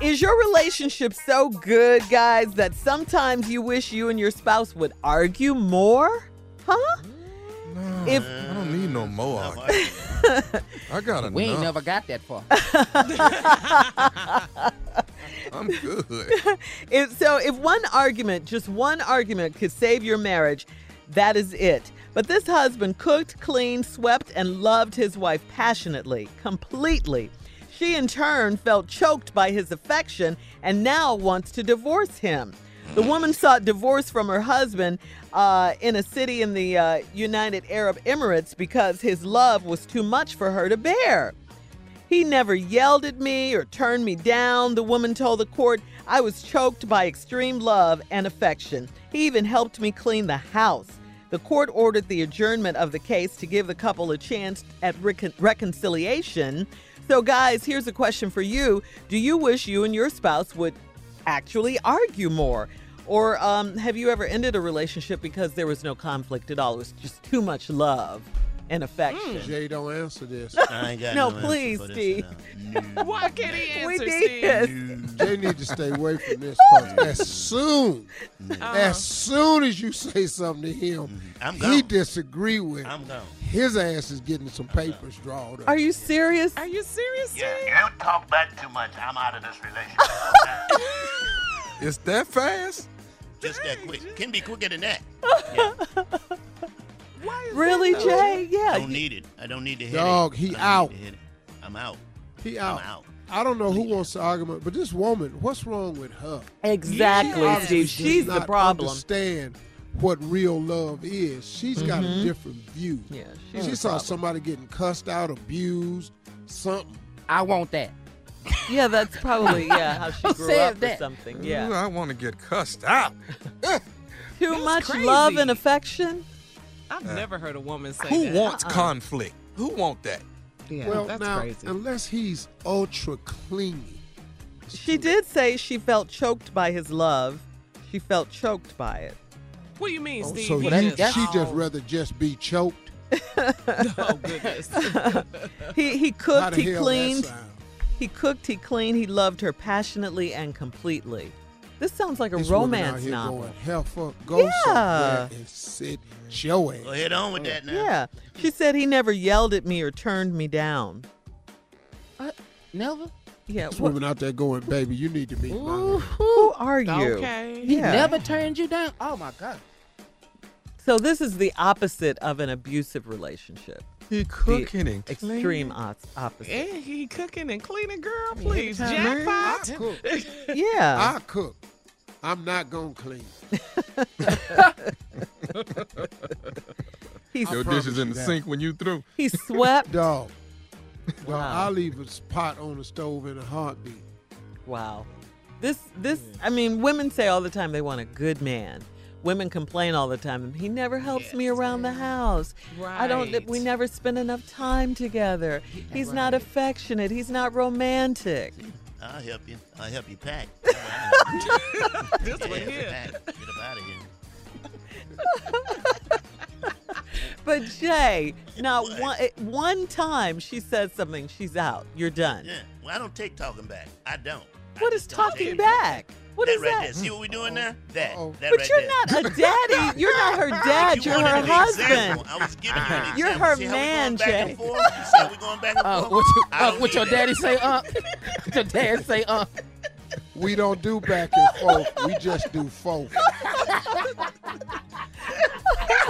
Is your relationship so good, guys, that sometimes you wish you and your spouse would argue more? Huh? No, If- I don't need no more. I got enough. We ain't never got that far. I'm good. If, so, if one argument, just one argument, could save your marriage, that is it. But this husband cooked, cleaned, swept, and loved his wife passionately, completely. She, in turn, felt choked by his affection and now wants to divorce him. The woman sought divorce from her husband uh, in a city in the uh, United Arab Emirates because his love was too much for her to bear. He never yelled at me or turned me down, the woman told the court. I was choked by extreme love and affection. He even helped me clean the house. The court ordered the adjournment of the case to give the couple a chance at recon- reconciliation. So, guys, here's a question for you Do you wish you and your spouse would actually argue more? Or um, have you ever ended a relationship because there was no conflict at all? It was just too much love and affection. Mm. Jay, don't answer this. I ain't got No, no, please, for Steve. now. Why can't he We answer, need Steve? this. Jay need to stay away from this. 'cause as soon, as soon as you say something to him, mm-hmm. I'm he gone. disagree with. I'm gone. His ass is getting some papers drawn up. Are you serious? Are you serious, Yeah, Steve? you talk back too much. I'm out of this relationship. It's that fast? Just that quick. Can be quicker than that. Why is Really, that, Jay? Yeah. I don't need it. I don't need the headache. Dog, he I out. need the. I'm out. He out. I'm out. out. I don't know who wants the argument, but this woman, what's wrong with her? Exactly, Yes. Steve. Does She's the not problem. Understand what real love is. She's got a different view. Mm-hmm. Yeah, she's she saw problem. somebody getting cussed out, abused, something. I want that. Yeah, that's probably yeah how she grew said up or that? something. Ooh, Yeah. I want to get cussed out. Too That's much crazy. love and affection. I've never heard a woman say Who that. wants uh-uh. conflict? Who want that? Yeah, well, that's now, crazy. unless he's ultra clingy. She did say she felt choked by his love. She felt choked by it. What do you mean, Oh, Steve? so He you, just- she just rather just be choked. oh goodness. He he How cooked, the he hell cleaned, that sound? He cooked, he cleaned, he loved her passionately and completely. This sounds like a This woman out romance here novel. Going, heifer, go Yeah. somewhere and sit your ass. Go head on with that now. Yeah. She said he never yelled at me or turned me down. Uh, never? Yeah. This what- woman out there going, baby, you need to meet Ooh, man." who are you? Okay. He Yeah. never turned you down? Oh my God. So this is the opposite of an abusive relationship. He The cooking and extreme cleaning. os- opposite. And he cooking and cleaning, girl. Please, every time- I jackpot. cook. Yeah. I cook. I'm not gonna clean. He, I Your dishes in the that. sink when you through. he swept. Dog. Dog, Wow. I'll leave a pot on the stove in a heartbeat. Wow. This this I mean, women say all the time they want a good man. Women complain all the time. He never helps me around the house. Right. I don't we never spend enough time together. He's not affectionate. He's not romantic. I'll help you. I'll help you pack. This Yeah, one here. pack. Get up out of here. But Jay, not What? one one time she says something, she's out. You're done. Yeah. Well, I don't take talking back. I don't. I What is talking back? it. Back? What that is right that? there. See what we're doing now? That. Uh-oh. That But right you're there. not a daddy. You're not her dad. You You're her husband. I was giving you an You're her See how we man, going back Jay. and forth? You see we going back and Uh, forth? what, you, uh, what your need that. daddy say, uh? your dad say, uh? We don't do back and forth. We just do forth.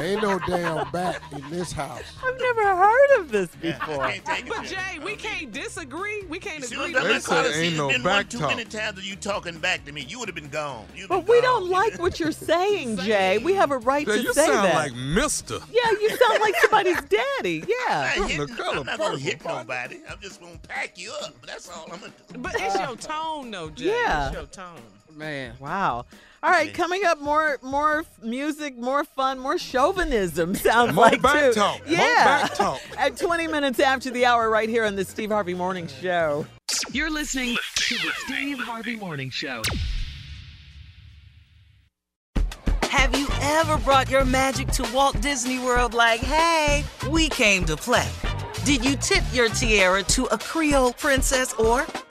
Ain't no damn bat in this house. I've never heard of this Yeah, I before. can't take it. But Jay, we can't disagree. We can't See agree what to I'm They saying? said disagree. ain't It's no been back one too talk. many times of you talking back to me. You would have been gone. You'd But been we gone. don't like what you're saying, Jay. We have a right Jay, to you say sound that. like Mister. yeah, you sound like somebody's daddy. I'm Yeah. not, hitting, color I'm not gonna purple, hit partner. nobody. I'm just gonna pack you up. That's all I'm gonna do. But it's your tone, though, Jay. Yeah. It's your tone. Man. Wow. All right, coming up, more more music, more fun, more chauvinism. Sounds More like back too. talk. More Yeah. back talk. At 20 minutes after the hour, right here on the Steve Harvey Morning Show. You're listening to the Steve Harvey Morning Show. Have you ever brought your magic to Walt Disney World like, hey, we came to play? Did you tip your tiara to a Creole princess or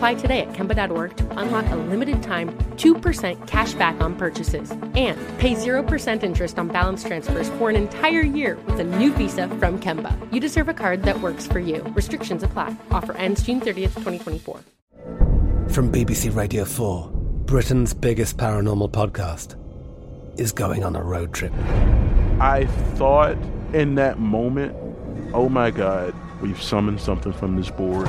Apply today at Kemba.org to unlock a limited time 2% cash back on purchases and pay 0% interest on balance transfers for an entire year with a new visa from Kemba. You deserve a card that works for you. Restrictions apply. Offer ends June 30th, 2024. From BBC Radio 4, Britain's biggest paranormal podcast is going on a road trip. I thought in that moment, oh my God, we've summoned something from this board.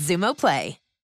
Xumo Play.